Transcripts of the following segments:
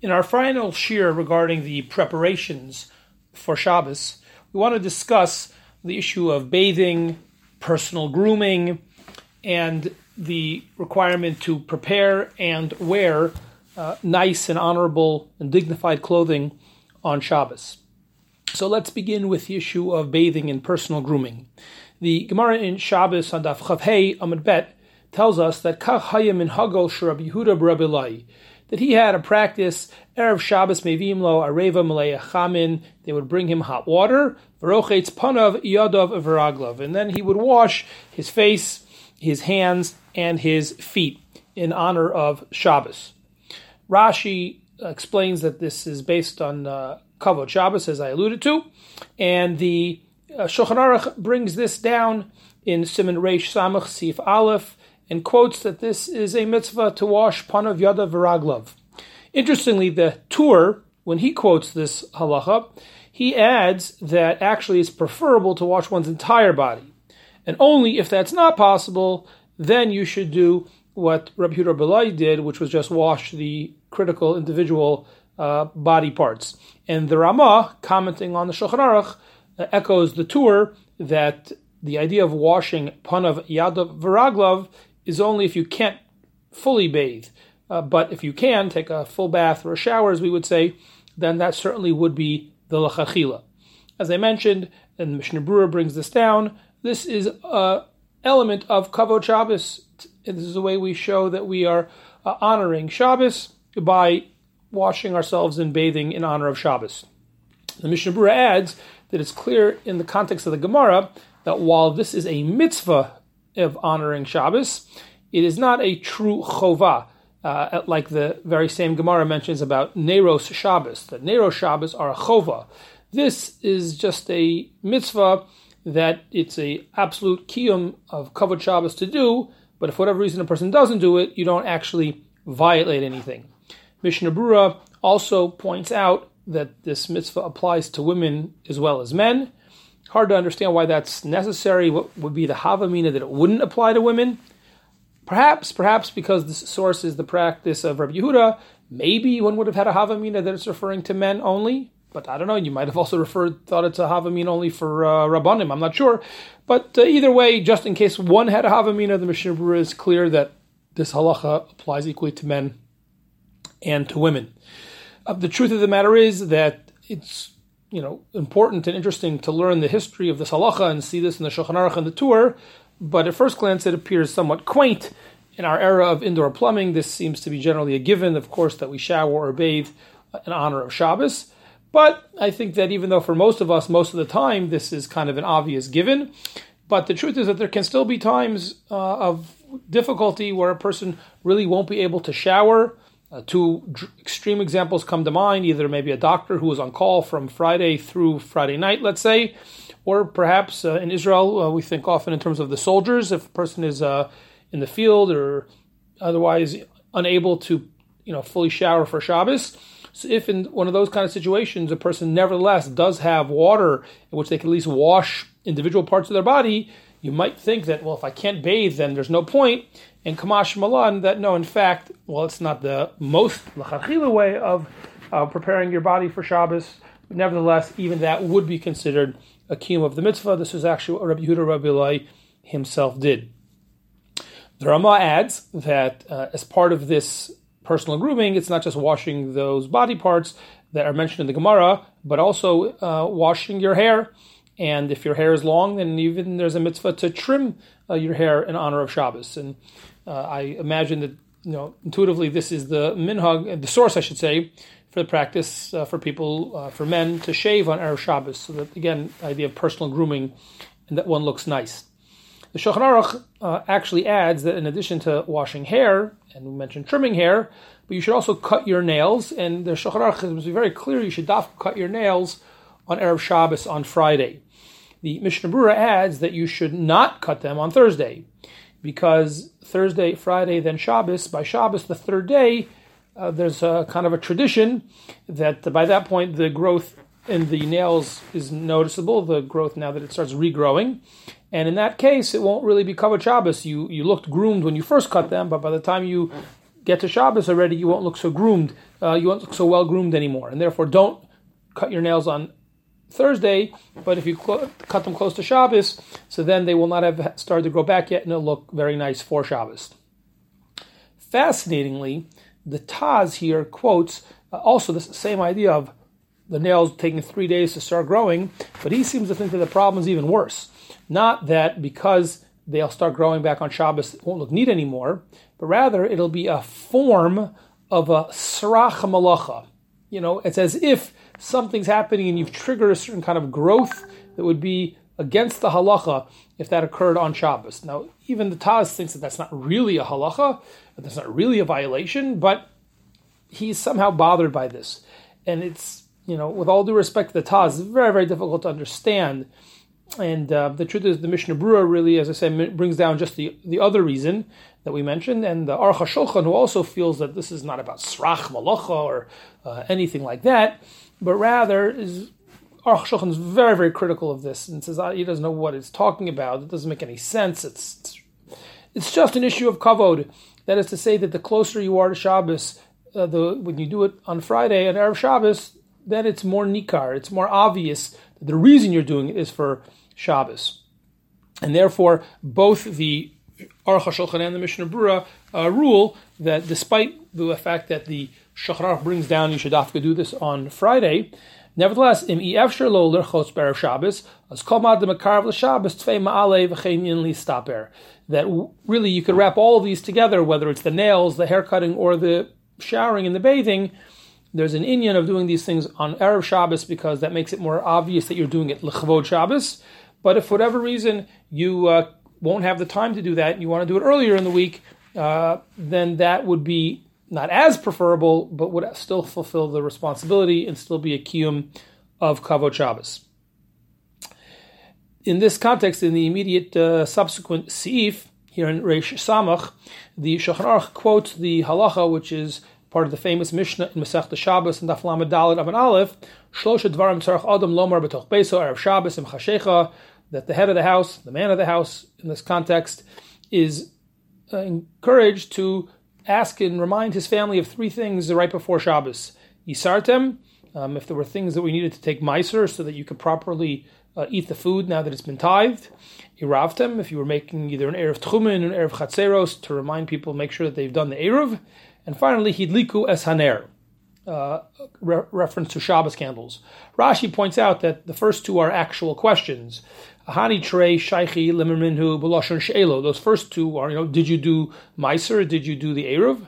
In our final shir regarding the preparations for Shabbos, we want to discuss the issue of bathing, personal grooming, and the requirement to prepare and wear uh, nice and honorable and dignified clothing on Shabbos. So let's begin with the issue of bathing and personal grooming. The Gemara in Shabbos on Daf Chavhei Amud Bet tells us that Kach Hayim in Hagol Shurab Yehuda that he had a practice, Erev Shabbos Mevim Lo Areva Malaya Chamin, they would bring him hot water, Verochetz Panav Yadov Veraglov, and then he would wash his face, his hands, and his feet in honor of Shabbos. Rashi explains that this is based on uh, Kavod Shabbos, as I alluded to, and the uh, Shulchan Aruch brings this down in Simon Reish Samach Sif Aleph, and quotes that this is a mitzvah to wash panav yada v'raglav. Interestingly, the Tur, when he quotes this halacha, he adds that actually it's preferable to wash one's entire body. And only if that's not possible, then you should do what Rabbi Huda Belay did, which was just wash the critical individual uh, body parts. And the Ramah, commenting on the Shulchan Aruch, uh, echoes the Tur that the idea of washing panav yadav v'raglav is only if you can't fully bathe. Uh, but if you can take a full bath or a shower, as we would say, then that certainly would be the lachachila. As I mentioned, and Mishnah Berurah brings this down, this is an element of kavod Shabbos. This is a way we show that we are uh, honoring Shabbos by washing ourselves and bathing in honor of Shabbos. The Mishnah Berurah adds that it's clear in the context of the Gemara that while this is a mitzvah of honoring Shabbos. It is not a true chova, uh, like the very same Gemara mentions about Neros Shabbos. That Neros Shabbos are a chova. This is just a mitzvah that it's a absolute kiyum of kavod Shabbos to do, but if for whatever reason a person doesn't do it, you don't actually violate anything. Mishnah Berurah also points out that this mitzvah applies to women as well as men. Hard to understand why that's necessary. What would be the Havamina that it wouldn't apply to women? Perhaps, perhaps because the source is the practice of Rabbi Yehuda, maybe one would have had a Havamina that it's referring to men only. But I don't know. You might have also referred thought it's a Havamina only for uh, Rabbanim. I'm not sure. But uh, either way, just in case one had a Havamina, the Mishnah Berurah is clear that this halacha applies equally to men and to women. Uh, the truth of the matter is that it's you know important and interesting to learn the history of this halacha and see this in the Shulchan Aruch and the Tur, but at first glance it appears somewhat quaint. In our era of indoor plumbing, this seems to be generally a given, of course, that we shower or bathe in honor of Shabbos. But I think that even though for most of us, most of the time, this is kind of an obvious given, but the truth is that there can still be times uh, of difficulty where a person really won't be able to shower uh, two d- extreme examples come to mind either maybe a doctor who was on call from Friday through Friday night, let's say, or perhaps uh, in Israel, uh, we think often in terms of the soldiers. If a person is uh, in the field or otherwise unable to you know, fully shower for Shabbos, so if in one of those kind of situations a person nevertheless does have water in which they can at least wash individual parts of their body, you might think that, well, if I can't bathe, then there's no point. And Kamash Malan, that no, in fact, well, it's not the most lachachila way of uh, preparing your body for Shabbos. Nevertheless, even that would be considered a kiyum of the mitzvah. This is actually what Rabbi Yehuda Rabbi Lai himself did. The Rama adds that uh, as part of this personal grooming, it's not just washing those body parts that are mentioned in the Gemara, but also uh, washing your hair. And if your hair is long, then even there's a mitzvah to trim uh, your hair in honor of Shabbos. And uh, I imagine that you know intuitively this is the minhag, the source, I should say, for the practice uh, for people, uh, for men to shave on erev Shabbos. So that again, the idea of personal grooming, and that one looks nice. The Shulchan Aruch uh, actually adds that in addition to washing hair, and we mentioned trimming hair, but you should also cut your nails. And the Shulchan Aruch is very clear: you should cut your nails on erev Shabbos on Friday the Mishnah Berurah adds that you should not cut them on Thursday, because Thursday, Friday, then Shabbos, by Shabbos, the third day, uh, there's a kind of a tradition that by that point the growth in the nails is noticeable, the growth now that it starts regrowing. And in that case, it won't really be kavod Shabbos. You, you looked groomed when you first cut them, but by the time you get to Shabbos already, you won't look so groomed, uh, you won't look so well groomed anymore, and therefore don't cut your nails on Thursday. But if you cl- cut them close to Shabbos, so then they will not have started to grow back yet, and it'll look very nice for Shabbos. Fascinatingly, the Taz here quotes uh, also the same idea of the nails taking three days to start growing, but he seems to think that the problem is even worse. Not that because they'll start growing back on Shabbos, it won't look neat anymore, but rather it'll be a form of a srach malacha. You know, it's as if something's happening and you've triggered a certain kind of growth that would be against the halacha if that occurred on Shabbos. Now, even the Taz thinks that that's not really a halacha, that that's not really a violation, but he's somehow bothered by this. And it's, you know, with all due respect to the Taz, very, very difficult to understand. And uh, the truth is, the Mishnah Berurah really, as I said, brings down just the, the other reason that we mentioned, and the Aruch HaShulchan, who also feels that this is not about srach malacha or uh, anything like that, but rather is Aruch Shulchan is very, very critical of this and says uh, he doesn't know what it's talking about. It doesn't make any sense. It's, it's, just an issue of kavod. That is to say that the closer you are to Shabbos, uh, the, when you do it on Friday and Erev Shabbos, then it's more nikar. It's more obvious that the reason you're doing it is for Shabbos. And therefore, both the Aruch HaShulchan and the Mishnah Berurah uh, rule that despite the fact that the Shulchan Aruch brings down you should have to do this on Friday, Nevertheless, im efsher lo lerchos ber Shabbos, as kol mad makarav l'Shabbos tvei ma'ale v'chein li staper. That really you could wrap all of these together, whether it's the nails, the haircutting, or the showering and the bathing. There's an inyan of doing these things on erev Shabbos because that makes it more obvious that you're doing it l'chavod Shabbos. But if for whatever reason you uh, won't have the time to do that, and you want to do it earlier in the week, uh, then that would be not as preferable, but would still fulfill the responsibility and still be a kiyum of kavod Shabbos. In this context, in the immediate uh, subsequent seif here in Reish Samach, the Shulchan Aruch quotes the halacha, which is part of the famous Mishnah in Masech Shabbos and Daf Lamed Dalet Avan Aleph, Shlosha Dvarim Tzarech Adam Lomar B'toch Beso Erev Shabbos Im Chashecha, that the head of the house, the man of the house, in this context, is uh, encouraged to ask and remind his family of three things right before Shabbos. Yisartem, um, if there were things that we needed to take meiser so that you could properly uh, eat the food now that it's been tithed. Iravtem, if you were making either an Eruv Techumin or an Erev Chatzeros to remind people, make sure that they've done the Erev. And finally, Hidliku Es Haner, uh, re- reference to Shabbos candles. Rashi points out that the first two are actual questions. Hani Trey Shaichi Limerminhu Belashon Shelo. Those first two are, you know, did you do Meiser? Did you do the Eruv?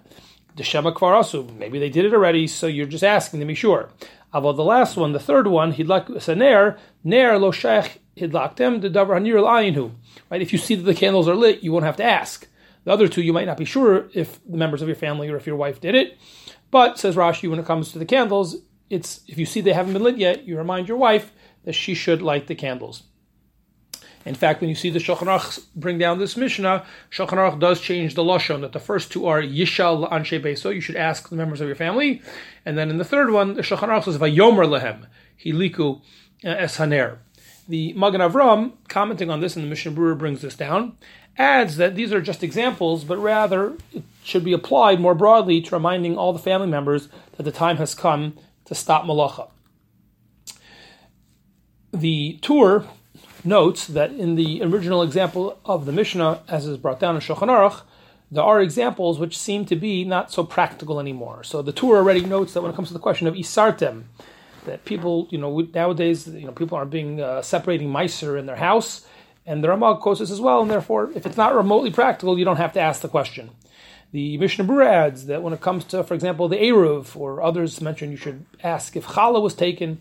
The Shema Kvarasu. Maybe they did it already, so you're just asking to be sure. About the last one, the third one, Hidlak Saner, Ner Lo Shaich Hidlaktem, the Davar Hanir Ayinhu. Right? If you see that the candles are lit, you won't have to ask. The other two, you might not be sure if the members of your family or if your wife did it. But, says Rashi, when it comes to the candles, it's if you see they haven't been lit yet, you remind your wife that she should light the candles. In fact, when you see the Shulchan Aruch bring down this Mishnah, Shulchan Aruch does change the lashon that the first two are Yishal Anshe Beso. You should ask the members of your family, and then in the third one, the Shulchan Aruch says Vayomer Lehem Hiliku eh, Es Haner. The Magen Avram, commenting on this, and the Mishnah Berurah brings this down, adds that these are just examples, but rather it should be applied more broadly to reminding all the family members that the time has come to stop malacha. The Tur notes that in the original example of the Mishnah, as is brought down in Shulchan Aruch, there are examples which seem to be not so practical anymore. So the Tur already notes that when it comes to the question of isartem, that people, you know, nowadays, you know, people aren't being uh, separating meiser in their house, and the Ramah quotes this as well, and therefore, if it's not remotely practical, you don't have to ask the question. The Mishnah Berurah adds that when it comes to, for example, the Eruv, or others mentioned, you should ask if Challah was taken.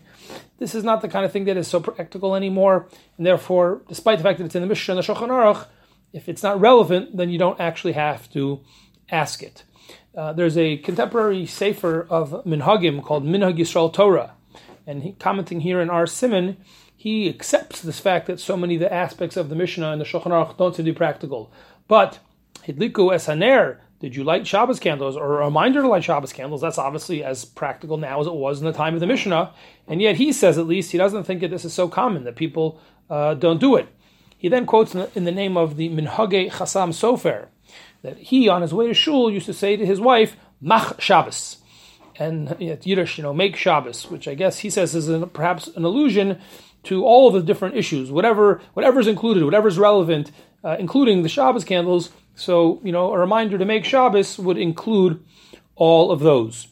This is not the kind of thing that is so practical anymore, and therefore, despite the fact that it's in the Mishnah and the Shulchan Aruch, if it's not relevant, then you don't actually have to ask it. Uh, there's a contemporary sefer of Minhagim called Minhag Yisrael Torah, and he, commenting here in our Simon, he accepts this fact that so many of the aspects of the Mishnah and the Shulchan Aruch don't seem to be practical. But Hidliku Esaner, did you light Shabbos candles or a reminder to light Shabbos candles? That's obviously as practical now as it was in the time of the Mishnah. And yet he says, at least, he doesn't think that this is so common that people uh, don't do it. He then quotes in the, in the, name of the Minhage Chasam Sofer, that he, on his way to shul, used to say to his wife, Mach Shabbos. And at Yiddish, you know, make Shabbos, which I guess he says is an, perhaps an allusion to all of the different issues, whatever whatever's included, whatever's relevant, uh, including the Shabbos candles. So, you know, a reminder to make Shabbos would include all of those.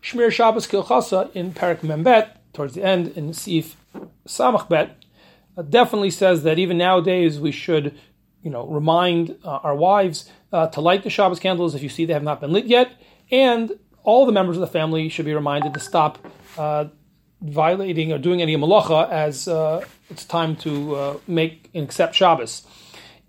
Shemiras Shabbos Kehilchasa in Parak Membet, towards the end in Sif Samachbet, uh, definitely says that even nowadays we should, you know, remind uh, our wives uh, to light the Shabbos candles if you see they have not been lit yet, and all the members of the family should be reminded to stop uh, violating or doing any malacha as uh, it's time to uh, make and accept Shabbos.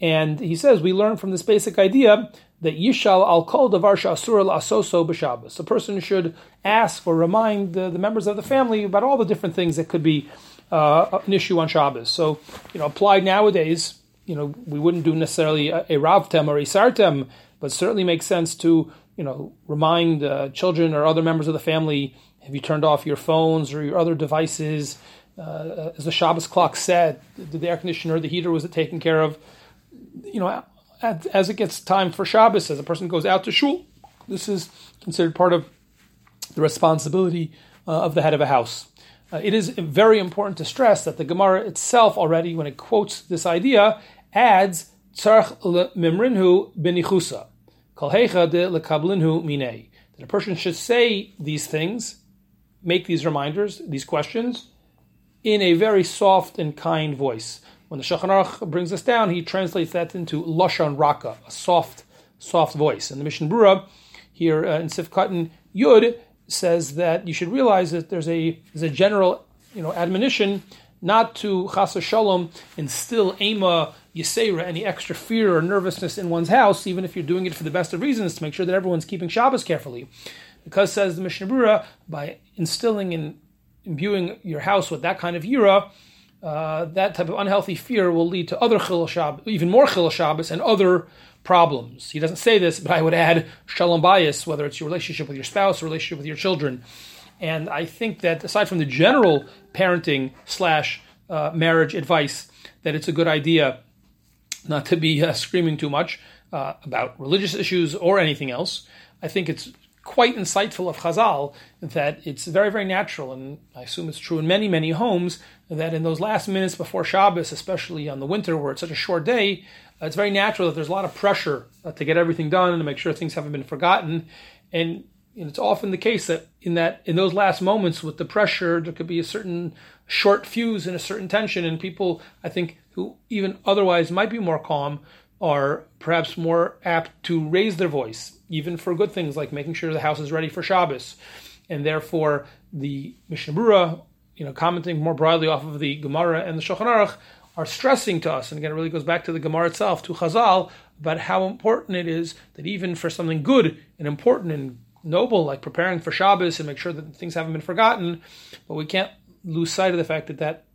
And he says we learn from this basic idea that yishal al kol davar shasur al asoso. A person should ask or remind the, the, members of the family about all the different things that could be uh, an issue on Shabbos. So, you know, applied nowadays, you know, we wouldn't do necessarily a, a ravtem or a sartem, but certainly makes sense to, you know, remind uh, children or other members of the family have you turned off your phones or your other devices? Uh, is the Shabbos clock set? Did the air conditioner or the heater was it taken care of? You know, as it gets time for Shabbos, as a person goes out to shul, this is considered part of the responsibility uh, of the head of a house. Uh, it is very important to stress that the Gemara itself already, when it quotes this idea, adds tzarch mimrinhu benichusa, kalhecha de lekablinhu minei. That a person should say these things make these reminders, these questions, in a very soft and kind voice. When the Shulchan Aruch brings this down, he translates that into lashon raka, a soft, soft voice. And the Mishnah Berurah here uh, in Sifkatan Yud says that you should realize that there's a there's a general you know admonition not to chas shalom instill ema yisera any extra fear or nervousness in one's house, even if you're doing it for the best of reasons to make sure that everyone's keeping Shabbos carefully. Because says the Mishnah Berurah, by instilling and imbuing your house with that kind of yira, uh, that type of unhealthy fear will lead to other chil Shabbos, even more chil Shabbos, and other problems. He doesn't say this, but I would add shalom bayis, whether it's your relationship with your spouse, or relationship with your children. And I think that aside from the general parenting slash uh, marriage advice, that it's a good idea not to be uh, screaming too much uh, about religious issues or anything else. I think it's quite insightful of Chazal that it's very, very natural, and I assume it's true in many, many homes, that in those last minutes before Shabbos, especially on the winter where it's such a short day, it's very natural that there's a lot of pressure uh, to get everything done and to make sure things haven't been forgotten. And, and it's often the case that in that in those last moments with the pressure, there could be a certain short fuse and a certain tension, and people, I think, who even otherwise might be more calm, are perhaps more apt to raise their voice, even for good things like making sure the house is ready for Shabbos. And therefore, the Mishnah you know, commenting more broadly off of the Gemara and the Shulchan Aruch, are stressing to us, and again, it really goes back to the Gemara itself, to Chazal, about how important it is that even for something good and important and noble, like preparing for Shabbos and make sure that things haven't been forgotten, but we can't lose sight of the fact that that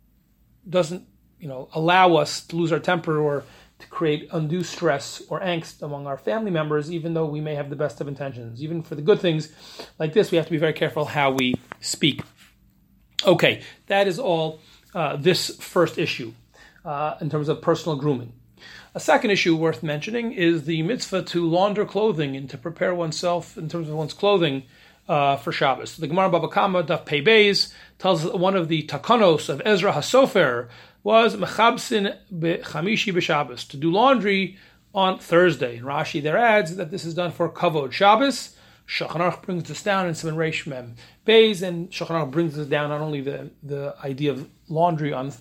doesn't, you know, allow us to lose our temper or to create undue stress or angst among our family members, even though we may have the best of intentions. Even for the good things like this, we have to be very careful how we speak. Okay, that is all uh, this first issue uh, in terms of personal grooming. A second issue worth mentioning is the mitzvah to launder clothing and to prepare oneself in terms of one's clothing uh, for Shabbos. The Gemara Baba Kama Daf Pei Beis tells one of the takanos of Ezra Hasofer was mechabsin bechamishi b'Shabbos to do laundry on Thursday. And Rashi there adds that this is done for kavod Shabbos. Shulchan brings this down in Simon Reish Mem Beis, and Shulchan brings this down not only the, the idea of laundry on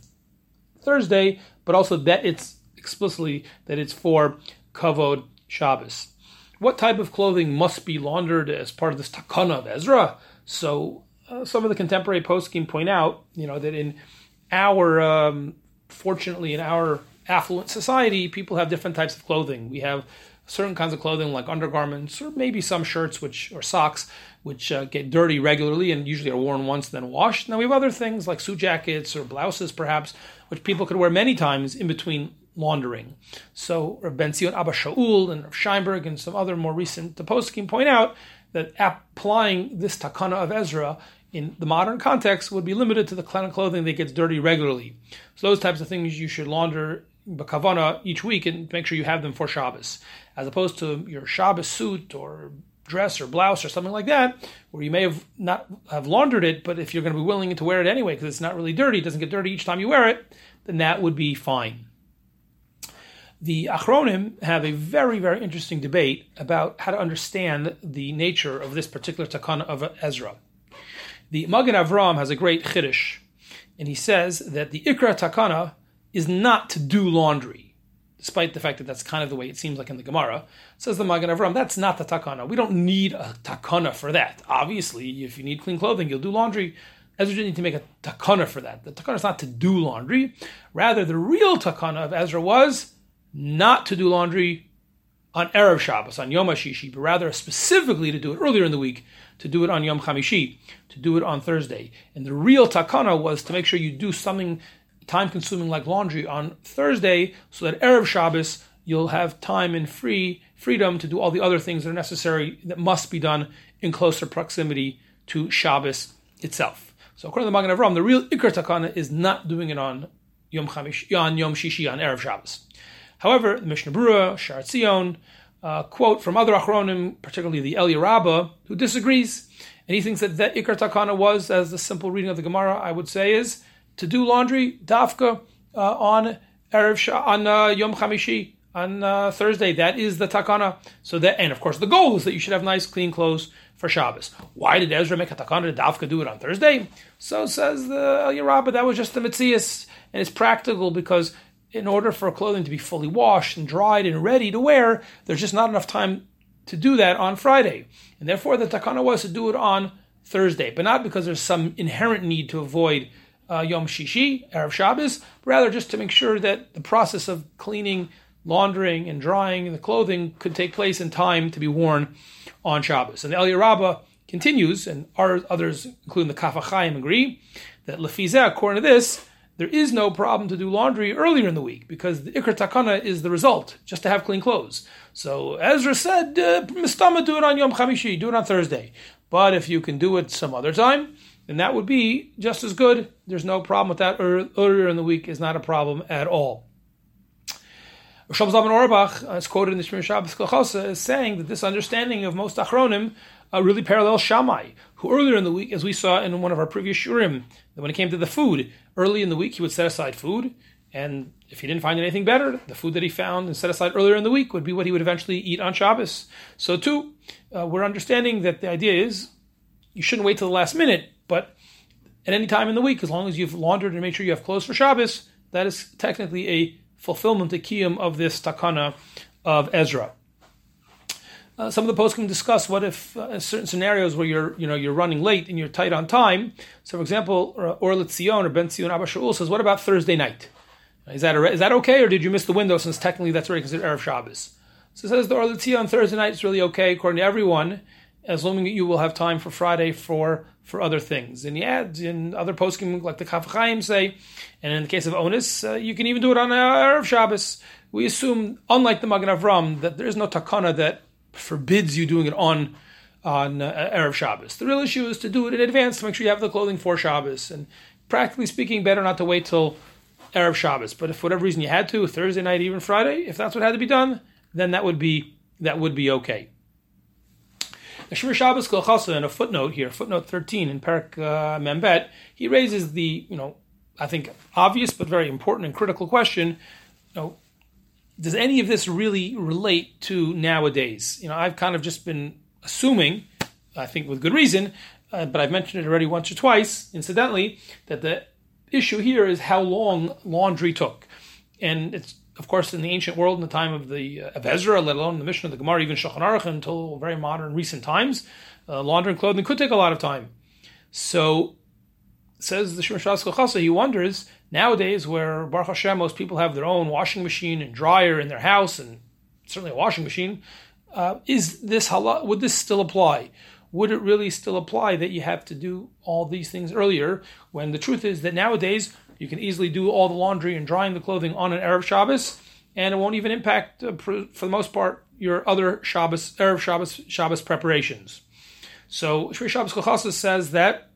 Thursday, but also that it's explicitly that it's for kavod Shabbos. What type of clothing must be laundered as part of this takana of Ezra? So uh, some of the contemporary poskim point out, you know, that in our um, fortunately in our affluent society, people have different types of clothing. We have certain kinds of clothing like undergarments or maybe some shirts which or socks which uh, get dirty regularly and usually are worn once then washed. Now we have other things like suit jackets or blouses perhaps which people could wear many times in between laundering. So Rav Ben Zion Abba Shaul and Rav Scheinberg and some other more recent poskim point out that applying this takana of Ezra in the modern context would be limited to the clothing that gets dirty regularly. So those types of things you should launder bakavana each week and make sure you have them for Shabbos, as opposed to your Shabbos suit or dress or blouse or something like that, where you may have not have laundered it, but if you're going to be willing to wear it anyway because it's not really dirty, it doesn't get dirty each time you wear it, then that would be fine. The Achronim have a very, very interesting debate about how to understand the nature of this particular takana of Ezra. The Magen Avram has a great chiddush, and he says that the Ikra takana is not to do laundry, despite the fact that that's kind of the way it seems like in the Gemara. Says the Magen Avram, that's not the takana. We don't need a takana for that. Obviously, if you need clean clothing, you'll do laundry. Ezra didn't need to make a takana for that. The takana is not to do laundry. Rather, the real takana of Ezra was not to do laundry on Erev Shabbos, on Yom HaShishi, but rather specifically to do it earlier in the week, to do it on Yom Chamishi, to do it on Thursday. And the real takana was to make sure you do something time consuming like laundry on Thursday so that Erev Shabbos you'll have time and free freedom to do all the other things that are necessary that must be done in closer proximity to Shabbos itself. So according to the Magen Avraham, the real Ikar Takana is not doing it on Yom Chamish, on Yom Shishi, on Erev Shabbos. However, the Mishnah Berurah, Shar Tzion, quote from other Achronim, particularly the Elya Rabbah, who disagrees, and he thinks that that Ikar Takana was, as the simple reading of the Gemara, I would say, is to do laundry, dafka, uh, on Erev on uh, Yom Chamishi, on uh, Thursday. That is the takana. So that, and of course, the goal is that you should have nice, clean clothes for Shabbos. Why did Ezra make a takana to dafka do it on Thursday? So says the Elya Rabbah, that was just the mitzias, and it's practical because in order for clothing to be fully washed and dried and ready to wear, there's just not enough time to do that on Friday. And therefore, the takana was to do it on Thursday, but not because there's some inherent need to avoid uh, Yom Shishi, Erev Shabbos, rather just to make sure that the process of cleaning, laundering, and drying the clothing could take place in time to be worn on Shabbos. And the Elya Rabbah continues, and our others, including the Kaf HaChaim, agree that Lefizeh, according to this, there is no problem to do laundry earlier in the week because the Ikr Takana is the result, just to have clean clothes. So Ezra said, uh, do it on Yom Chamishi, do it on Thursday. But if you can do it some other time, then that would be just as good. There's no problem with that. Earlier in the week is not a problem at all. Zalman Auerbach, as quoted in the Shmir Shabbos is saying that this understanding of most Achronim uh, really parallels Shammai, who earlier in the week, as we saw in one of our previous Shurim, that when it came to the food, early in the week he would set aside food, and if he didn't find anything better, the food that he found and set aside earlier in the week would be what he would eventually eat on Shabbos. So too, uh, we're understanding that the idea is you shouldn't wait till the last minute, but at any time in the week, as long as you've laundered and made sure you have clothes for Shabbos, that is technically a fulfillment, a kiyum of this takana of Ezra. Uh, some of the posts can discuss what if uh, certain scenarios where you're you know you're running late and you're tight on time. So, for example, uh, Or Zion or Ben Zion Abba Shaul says, "What about Thursday night? Is that a, is that okay, or did you miss the window since technically that's already considered erev Shabbos?" So, says the Or Zion Thursday night is really okay according to everyone, as long as you will have time for Friday for for other things. And yeah, in other poskim like the Kaf HaChaim say, and in the case of Onus, uh, you can even do it on erev Shabbos. We assume, unlike the Magen Avram, that there is no takana that forbids you doing it on on uh, Shabbos. The real issue is to do it in advance to make sure you have the clothing for Shabbos. And practically speaking, better not to wait till Erev Shabbos. But if for whatever reason you had to, Thursday night, even Friday, if that's what had to be done, then that would be that would be okay. The Shemiras Shabbos Kehilchasa in a footnote here, footnote 13 in Perak uh, Membet, he raises the, you know, I think obvious but very important and critical question, you know, does any of this really relate to nowadays? You know, I've kind of just been assuming, I think with good reason, uh, but I've mentioned it already once or twice, incidentally, that the issue here is how long laundry took. And it's, of course, in the ancient world, in the time of the uh, of Ezra, let alone the Mishnah of the Gemara, even Shulchan Aruch, until very modern, recent times, uh, laundering clothing could take a lot of time. So, says the Shemar he wonders Nowadays, where Baruch Hashem, most people have their own washing machine and dryer in their house, and certainly a washing machine, uh, is this halal? Would this still apply? Would it really still apply that you have to do all these things earlier? When the truth is that nowadays you can easily do all the laundry and drying the clothing on an Erev Shabbos, and it won't even impact, uh, for the most part, your other Shabbos, Erev Shabbos, Shabbos preparations. So Shemiras Shabbos Kehilchasa says that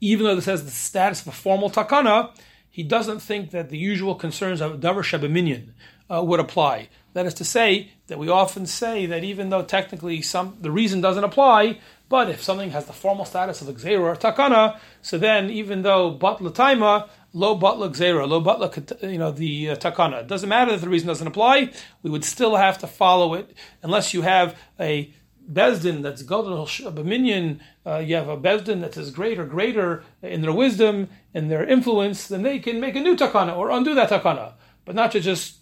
even though this has the status of a formal takana, he doesn't think that the usual concerns of davar shebeminyan uh, would apply. That is to say that we often say that even though technically some the reason doesn't apply, but if something has the formal status of a or takana, so then even though batla taima, low batla gzera, low batla, you know, the uh, takana, it doesn't matter that the reason doesn't apply, we would still have to follow it unless you have a Beis Din that's Gadol B'minyan, uh, you have a Beis Din that is greater, greater in their wisdom and their influence, then they can make a new takana or undo that takana, but not to just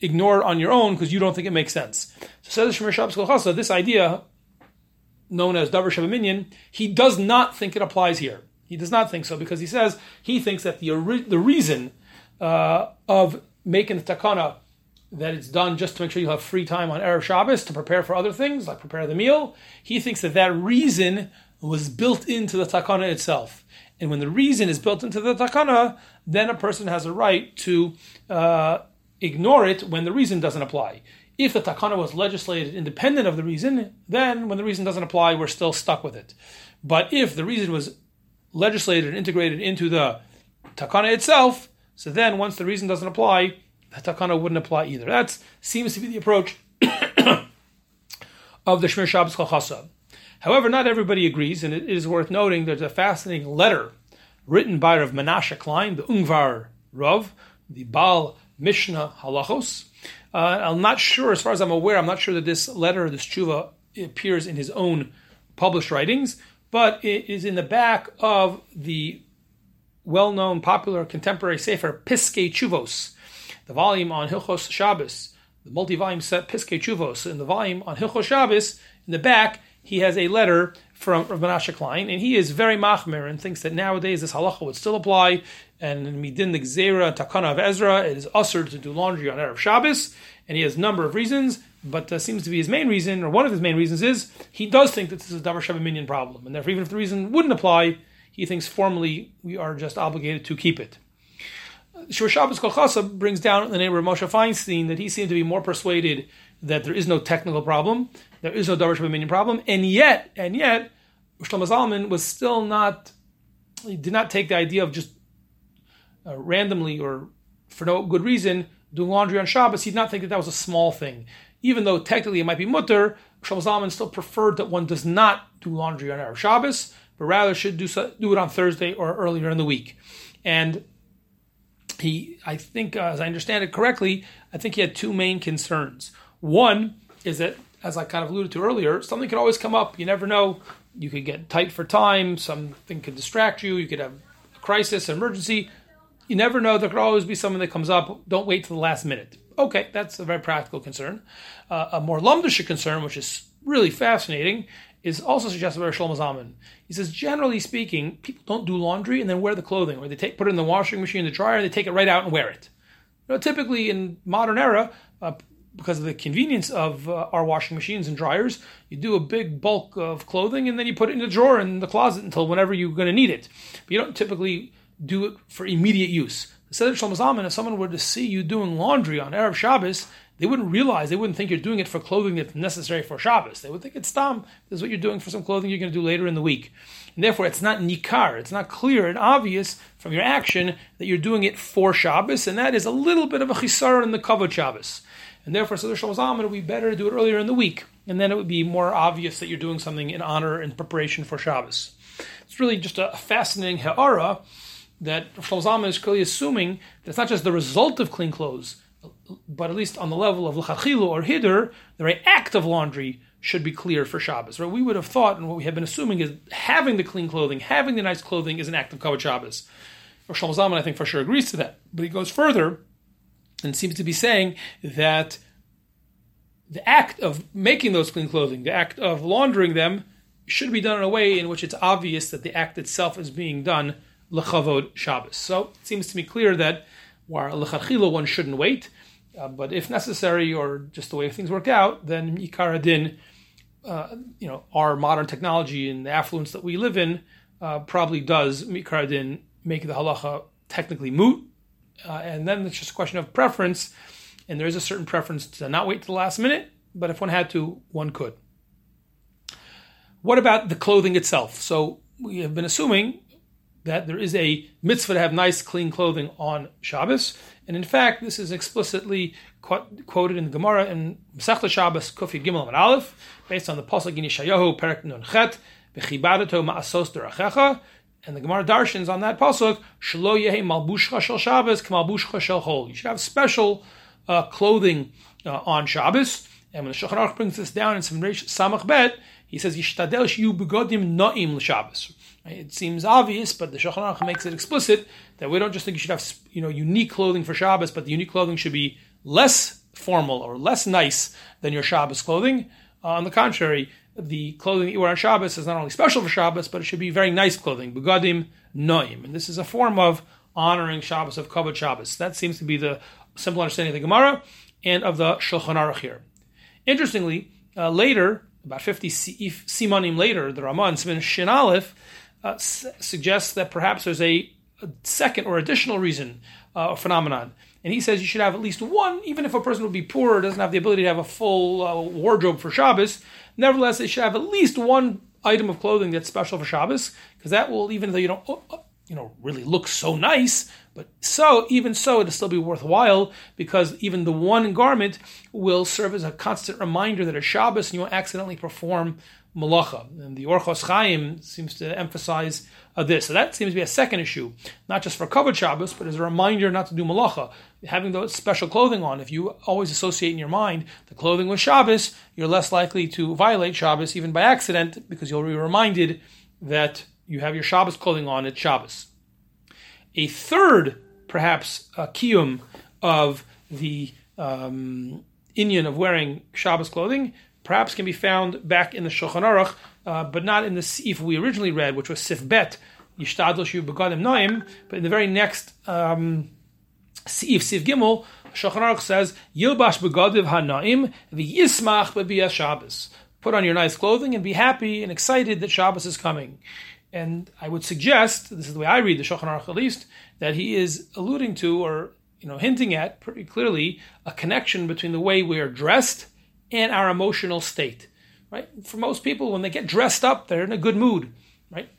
ignore on your own because you don't think it makes sense. So says Shemir Shabbos this idea, known as Davar Shebeminyan, he does not think it applies here. He does not think so because he says he thinks that the, the reason uh, of making the takana that it's done just to make sure you have free time on Erev Shabbos to prepare for other things, like prepare the meal. He thinks that that reason was built into the takana itself. And when the reason is built into the takana, then a person has a right to uh, ignore it when the reason doesn't apply. If the takana was legislated independent of the reason, then when the reason doesn't apply, we're still stuck with it. But if the reason was legislated and integrated into the takana itself, so then once the reason doesn't apply, the takana wouldn't apply either. That seems to be the approach of the Shemiras Shabbos Kehilchasa. However, not everybody agrees, and it is worth noting there's a fascinating letter written by Rav Menashe Klein, the Ungvar Rav, the Baal Mishnah Halachos. Uh, I'm not sure, as far as I'm aware, I'm not sure that this letter, this tshuva, appears in his own published writings, but it is in the back of the well-known, popular, contemporary sefer Piskei Teshuvos, the volume on Hilchos Shabbos, the multi-volume set Piskei Teshuvos, in the volume on Hilchos Shabbos, in the back, he has a letter from Rav Menashe Klein, and he is very machmer and thinks that nowadays this halacha would still apply. And in Midin the Gzera Takana of Ezra, it is usher to do laundry on Erev Shabbos, and he has a number of reasons, but uh, seems to be his main reason, or one of his main reasons, is he does think that this is a Davar Shabbat problem, and therefore even if the reason wouldn't apply, he thinks formally we are just obligated to keep it. Shemiras Shabbos Kehilchasa brings down the name of Moshe Feinstein that he seemed to be more persuaded that there is no technical problem, there is no Davar Shabbat problem, and yet, and yet, Shlomo Zalman was still not, he did not take the idea of just uh, randomly or for no good reason doing laundry on Shabbos. He did not think that that was a small thing. Even though technically it might be mutter, Shlomo Zalman still preferred that one does not do laundry on Erev Shabbos, but rather should do, so, do it on Thursday or earlier in the week. And he, I think, uh, as I understand it correctly, I think he had two main concerns. One is that, as I kind of alluded to earlier, something could always come up. You never know. You could get tight for time. Something could distract you. You could have a crisis, an emergency. You never know. There could always be something that comes up. Don't wait till the last minute. Okay, that's a very practical concern. Uh, a more lumdish concern, which is really fascinating, is also suggested by Shlomo Zalman. He says, generally speaking, people don't do laundry and then wear the clothing, or they take put it in the washing machine, in the dryer, and they take it right out and wear it. You know, typically in modern era, uh, because of the convenience of uh, our washing machines and dryers, you do a big bulk of clothing and then you put it in a drawer in the closet until whenever you're going to need it. But you don't typically do it for immediate use. The Seder Shlomo Zalman, if someone were to see you doing laundry on Erev Shabbos, they wouldn't realize, they wouldn't think you're doing it for clothing that's necessary for Shabbos. They would think it's tam. This is what you're doing for some clothing you're going to do later in the week. And therefore, it's not nikar. It's not clear and obvious from your action that you're doing it for Shabbos, and that is a little bit of a chisar in the kavod Shabbos. And therefore, the Shlomo it would be better to do it earlier in the week, and then it would be more obvious that you're doing something in honor and preparation for Shabbos. It's really just a fascinating ha'ara that Shlomo is clearly assuming that it's not just the result of clean clothes, but at least on the level of l'chachilu or hider, the very act of laundry should be clear for Shabbos. Right? We would have thought, and what we have been assuming is having the clean clothing, having the nice clothing is an act of kavod Shabbos. Shlomo Zalman, I think, for sure agrees to that. But he goes further and seems to be saying that the act of making those clean clothing, the act of laundering them, should be done in a way in which it's obvious that the act itself is being done lechavod Shabbos. So it seems to me clear that while lechatchila one shouldn't wait, uh, but if necessary or just the way things work out, then ikar din, uh, you know, our modern technology and the affluence that we live in uh, probably does ikar din make the halacha technically moot, uh, and then it's just a question of preference, and there is a certain preference to not wait to the last minute, but if one had to, one could. What about the clothing itself? So we have been assuming that there is a mitzvah to have nice, clean clothing on Shabbos. And in fact, this is explicitly quoted in the Gemara in Masechta Shabbos, Kufi Gimel and Aleph, based on the Pasuk in Yeshayahu, Perak Nun Chet, Bechibadato Ma'asos Derachecha, and the Gemara darshans on that pasuk, Shlo Yehi Malbushcha Shel Shabbos, Kmalbushcha Shel Chol. You should have special uh, clothing uh, on Shabbos. And when the Shulchan Aruch brings this down in some Samach Bet, he says Yishtadel Shiu Begodim Noim L'Shabbos. It seems obvious, but the Shulchan Aruch makes it explicit that we don't just think you should have you know unique clothing for Shabbos, but the unique clothing should be less formal or less nice than your Shabbos clothing. Uh, on the contrary, the clothing that you wear on Shabbos is not only special for Shabbos, but it should be very nice clothing, begadim noim. And this is a form of honoring Shabbos, of Kavod Shabbos. That seems to be the simple understanding of the Gemara and of the Shulchan Aruch here. Interestingly, uh, later, about 50 simanim later, the Ramah and Shin Aleph uh, suggests that perhaps there's a, a second or additional reason, uh, phenomenon. And he says you should have at least one, even if a person would be poor or doesn't have the ability to have a full uh, wardrobe for Shabbos, nevertheless, they should have at least one item of clothing that's special for Shabbos, because that will, even though you don't, uh, uh, you know, really look so nice, but so, even so, it'll still be worthwhile because even the one garment will serve as a constant reminder that it's Shabbos and you won't accidentally perform malacha. And the Orchos Chaim seems to emphasize uh, this. So that seems to be a second issue, not just for Kavod Shabbos, but as a reminder not to do malacha. Having those special clothing on, if you always associate in your mind the clothing with Shabbos, you're less likely to violate Shabbos even by accident because you'll be reminded that you have your Shabbos clothing on at Shabbos. A third, perhaps, uh, kiyum of the um, Inyan of wearing Shabbos clothing perhaps can be found back in the Shulchan Aruch, uh, but not in the Sif we originally read, which was Sif Bet, Yishtadl Shu Begadim Noim, but in the very next um, Sif, Sif Gimel, Shulchan Aruch says, Yilbash Begadiv HaNaim V'yismach B'biyas Shabbos. Put on your nice clothing and be happy and excited that Shabbos is coming. And I would suggest, this is the way I read the Shulchan Aruch at least, that he is alluding to or you know hinting at pretty clearly a connection between the way we are dressed and our emotional state. Right? For most people, when they get dressed up, they're in a good mood. Right?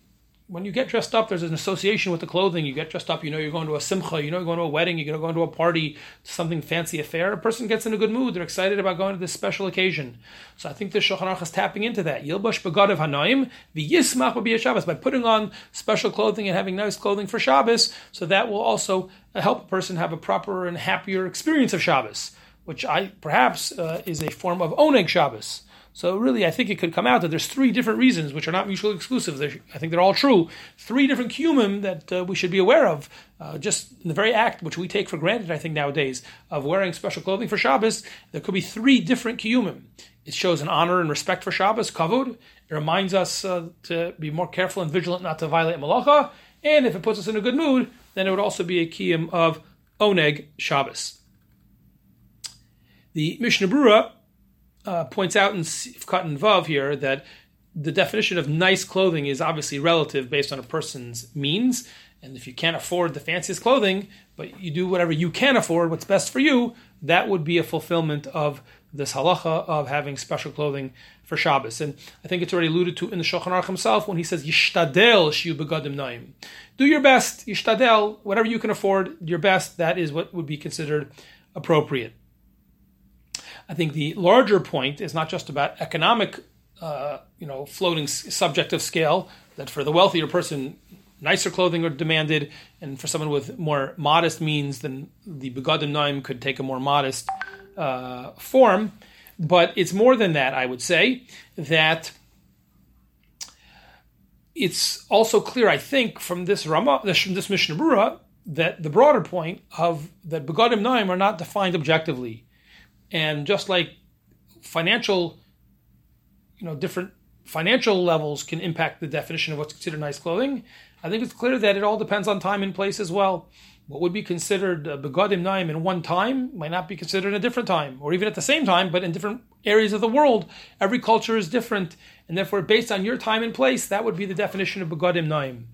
when you get dressed up, there's an association with the clothing. You get dressed up, you know you're going to a simcha, you know you're going to a wedding, you're going to go to a party, something fancy affair. A person gets in a good mood. They're excited about going to this special occasion. So I think the Shulchan is tapping into that. Yilbash begadav hanaim v'yismach Shabbos by putting on special clothing and having nice clothing for Shabbos. So that will also help a person have a proper and happier experience of Shabbos, which I perhaps uh, is a form of oneg Shabbos. So really, I think it could come out that there's three different reasons, which are not mutually exclusive. They're, I think they're all true. Three different kiyumim that uh, we should be aware of. Uh, just in the very act, which we take for granted, I think nowadays, of wearing special clothing for Shabbos, there could be three different kiyumim. It shows an honor and respect for Shabbos, kavod. It reminds us uh, to be more careful and vigilant not to violate malacha. And if it puts us in a good mood, then it would also be a kiyum of oneg Shabbos. The Mishnah Brura uh, points out in Sifkat and Vav here that the definition of nice clothing is obviously relative based on a person's means. And if you can't afford the fanciest clothing, but you do whatever you can afford, what's best for you, that would be a fulfillment of this halacha of having special clothing for Shabbos. And I think it's already alluded to in the Shulchan Aruch himself when he says, Yishtadel shiu begadim naim. Do your best, yishtadel, whatever you can afford, your best, that is what would be considered appropriate. I think the larger point is not just about economic, uh, you know, floating subjective scale. That for the wealthier person, nicer clothing are demanded, and for someone with more modest means, then the begadim naim could take a more modest uh, form. But it's more than that. I would say that it's also clear, I think, from this Rama, this, this Mishnah Brura, that the broader point of that begadim naim are not defined objectively. And just like financial, you know, different financial levels can impact the definition of what's considered nice clothing, I think it's clear that it all depends on time and place as well. What would be considered begadim naim in one time might not be considered in a different time, or even at the same time, but in different areas of the world. Every culture is different, and therefore, based on your time and place, that would be the definition of begadim naim.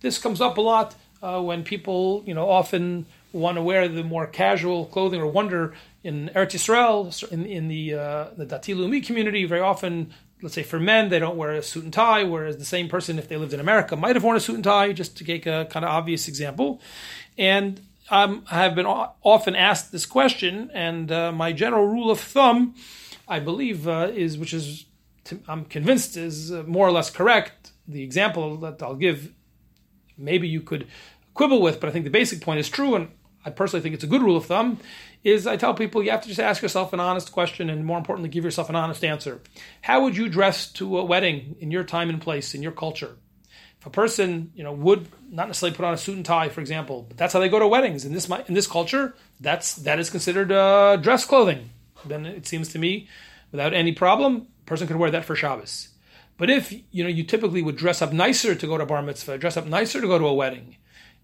This comes up a lot uh, when people, you know, often want to wear the more casual clothing or wonder in Eretz Yisrael, in, in the uh, the Dati Leumi community, very often let's say for men, they don't wear a suit and tie, whereas the same person, if they lived in America, might have worn a suit and tie, just to take a kind of obvious example. And um, I have been often asked this question, and uh, my general rule of thumb, I believe, uh, is which is I'm convinced is uh, more or less correct. The example that I'll give, maybe you could quibble with, but I think the basic point is true, and I personally think it's a good rule of thumb, is I tell people you have to just ask yourself an honest question and more importantly, give yourself an honest answer. How would you dress to a wedding in your time and place, in your culture? If a person, you know, would not necessarily put on a suit and tie, for example, but that's how they go to weddings in this in this culture, that's that is considered uh, dress clothing. Then it seems to me, without any problem, a person could wear that for Shabbos. But if you know you typically would dress up nicer to go to bar mitzvah, dress up nicer to go to a wedding,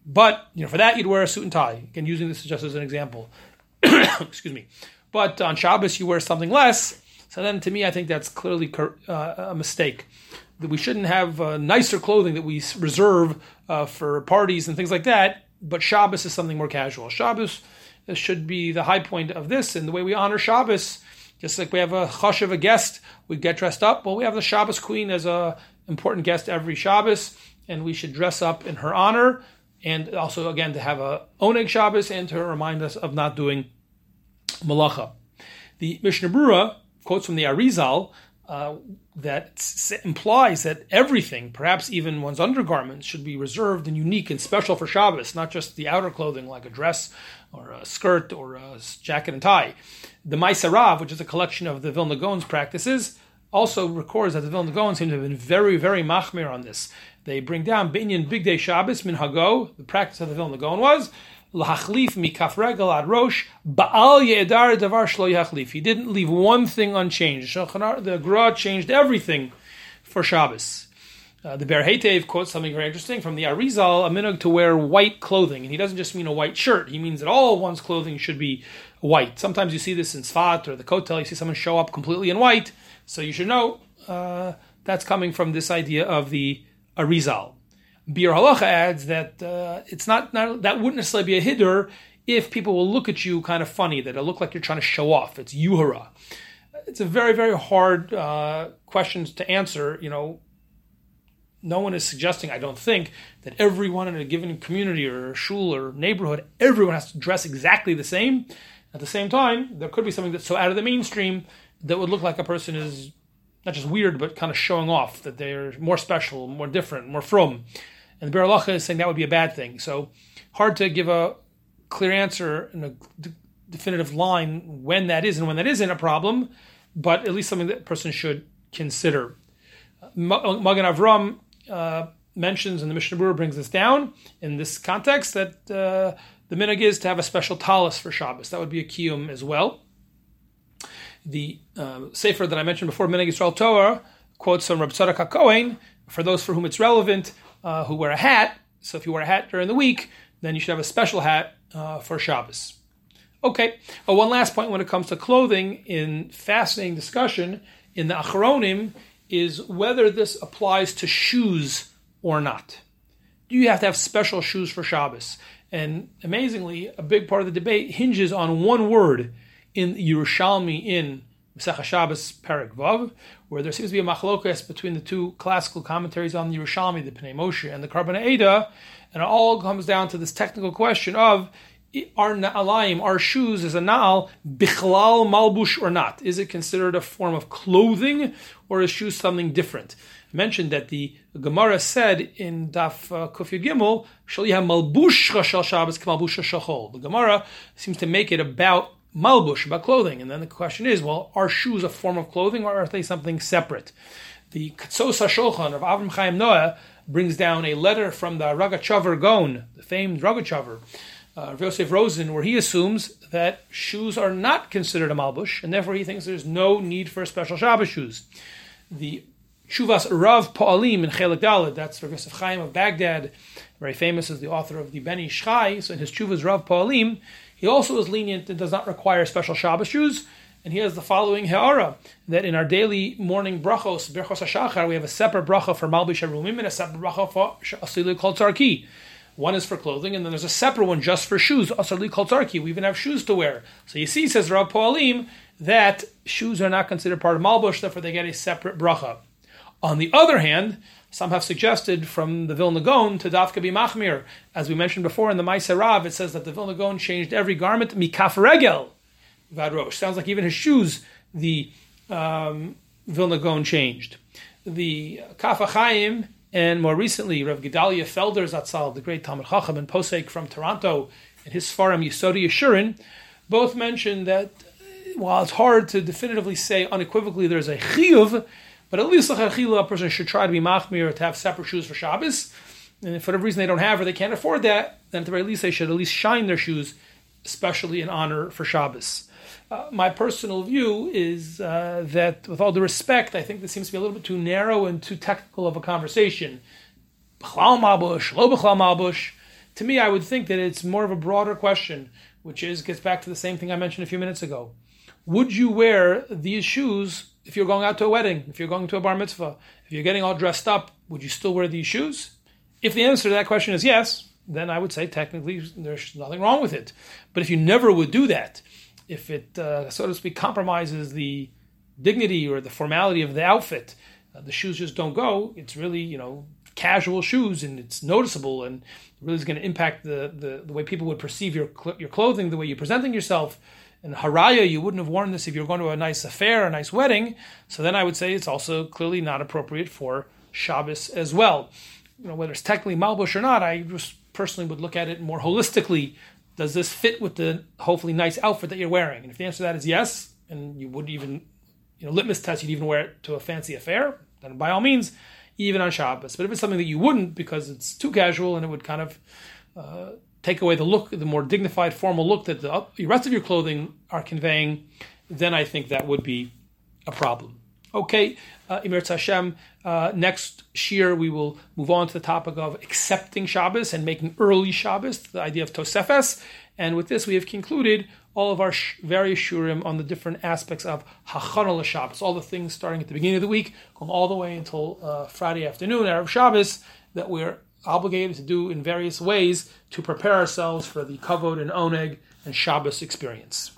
but you know, for that you'd wear a suit and tie. Again, using this just as an example. Excuse me. But on Shabbos you wear something less. So then, to me, I think that's clearly uh, a mistake. That we shouldn't have uh, nicer clothing that we reserve uh, for parties and things like that. But Shabbos is something more casual. Shabbos uh, should be the high point of this, and the way we honor Shabbos. Just like we have a chosh of a guest, we get dressed up. Well, we have the Shabbos queen as a important guest every Shabbos, and we should dress up in her honor and also again to have a oneg Shabbos and to remind us of not doing malacha. The Mishnah Berurah quotes from the Arizal uh, that implies that everything, perhaps even one's undergarments, should be reserved and unique and special for Shabbos, not just the outer clothing like a dress or a skirt or a jacket and tie. The Maaseh Rav, which is a collection of the Vilna Gaon's practices, also records that the Vilna Gaon seem to have been very, very machmir on this. They bring down Binyan Big Day Shabbos min Hago. The practice of the Vilna Gaon was lahachlif mi kafregel ad rosh baal ye'edar davar shlo yachlif. He didn't leave one thing unchanged. The Gra changed everything for Shabbos. Uh, the Ba'er Heitev quotes something very interesting from the Arizal, a minhag to wear white clothing. And he doesn't just mean a white shirt, he means that all one's clothing should be white. Sometimes you see this in Sfat or the Kotel, you see someone show up completely in white. So you should know uh, that's coming from this idea of the Arizal. Biur Halacha adds that uh, it's not, not, that wouldn't necessarily be a hider if people will look at you kind of funny, that it'll look like you're trying to show off. It's yuhara. It's a very, very hard uh, question to answer. You know, no one is suggesting, I don't think, that everyone in a given community or shul or neighborhood, everyone has to dress exactly the same. At the same time, there could be something that's so out of the mainstream that would look like a person is not just weird, but kind of showing off that they're more special, more different, more frum. And the Biur Halacha is saying that would be a bad thing. So hard to give a clear answer and a d- definitive line when that is and when that isn't a problem, but at least something that a person should consider. Magen Avram uh, mentions, and the Mishnah Berurah brings this down in this context, that uh, the minhag is to have a special talis for Shabbos. That would be a kiyum as well. The uh, sefer that I mentioned before, Minhag Yisrael Torah, quotes from Rabbi Tzadok HaKohen, for those for whom it's relevant, uh, who wear a hat. So if you wear a hat during the week, then you should have a special hat uh, for Shabbos. Okay, uh, one last point when it comes to clothing in fascinating discussion in the Achronim is whether this applies to shoes or not. Do you have to have special shoes for Shabbos? And amazingly, a big part of the debate hinges on one word in Yerushalmi in Mesech Shabbos Perik Vav, where there seems to be a machlokas between the two classical commentaries on the Yerushalmi, the Pnei Moshe, and the Korban Eda, and it all comes down to this technical question of are na'alayim, our shoes, is a na'al bichlal malbush or not? Is it considered a form of clothing, or is shoes something different? I mentioned that the Gemara said in Daf uh, Kufya Gimel, malbush shal Shabbos malbush shachol. The Gemara seems to make it about malbush, about clothing. And then the question is, well, are shoes a form of clothing or are they something separate? The Ketzos HaShulchan of Avram Chaim Naeh brings down a letter from the Rogatchover Gaon, the famed Rogatchover, uh, Yosef Rosen, where he assumes that shoes are not considered a malbush, and therefore he thinks there's no need for special Shabbos shoes. The Shuvas Rav Pa'alim in Chelik Dalad, that's Rav Yosef Chaim of Baghdad, very famous as the author of the Ben Ish Chai, so in his Shuvas Rav Pa'alim, he also is lenient and does not require special Shabbos shoes. And he has the following ha'ara, that in our daily morning brachos, Birchos HaShachar, we have a separate bracha for Malbish Arumim and a separate bracha for Asili called Tzarki. One is for clothing, and then there's a separate one just for shoes, Asali called Tzarki. We even have shoes to wear. So you see, says Rav Pa'alim, that shoes are not considered part of Malbush, therefore they get a separate bracha. On the other hand, some have suggested from the Vilna Gaon to Dafka be Machmir. As we mentioned before in the Maaseh Rav, it says that the Vilna Gaon changed every garment mikaf regel vadrosh. Sounds like even his shoes, the um, Vilna Gaon changed. The Kaf HaChaim and more recently Rav Gedalia Felder Zatzal, the great Talmud Chacham and Posek from Toronto, and his Sfarim Yesodei Yeshurun, both mentioned that while it's hard to definitively say unequivocally there's a chiyuv, but at least a person should try to be machmir to have separate shoes for Shabbos. And if for whatever reason they don't have or they can't afford that, then at the very least they should at least shine their shoes, especially in honor for Shabbos. Uh, my personal view is uh, that, with all due respect, I think this seems to be a little bit too narrow and too technical of a conversation. To me, I would think that it's more of a broader question, which is gets back to the same thing I mentioned a few minutes ago. Would you wear these shoes if you're going out to a wedding, if you're going to a bar mitzvah, if you're getting all dressed up, would you still wear these shoes? If the answer to that question is yes, then I would say technically there's nothing wrong with it. But if you never would do that, if it, uh, so to speak, compromises the dignity or the formality of the outfit, uh, the shoes just don't go. It's really, you know, casual shoes and it's noticeable and really is going to impact the, the, the way people would perceive your, your clothing, the way you're presenting yourself in Haraya, you wouldn't have worn this if you were going to a nice affair, a nice wedding. So then I would say it's also clearly not appropriate for Shabbos as well. You know, whether it's technically Malbush or not, I just personally would look at it more holistically. Does this fit with the hopefully nice outfit that you're wearing? And if the answer to that is yes, and you would even, you know, litmus test, you'd even wear it to a fancy affair, then by all means, even on Shabbos. But if it's something that you wouldn't because it's too casual and it would kind of uh, take away the look, the more dignified, formal look that the, the rest of your clothing are conveying, then I think that would be a problem. Okay, uh, Emir Hashem, uh, next year we will move on to the topic of accepting Shabbos and making early Shabbos, the idea of Tosefes. And with this, we have concluded all of our sh- various shiurim on the different aspects of Hachanah Shabbos, all the things starting at the beginning of the week, going all the way until uh, Friday afternoon, Erev Shabbos, that we're obligated to do in various ways to prepare ourselves for the kavod and oneg and Shabbos experience.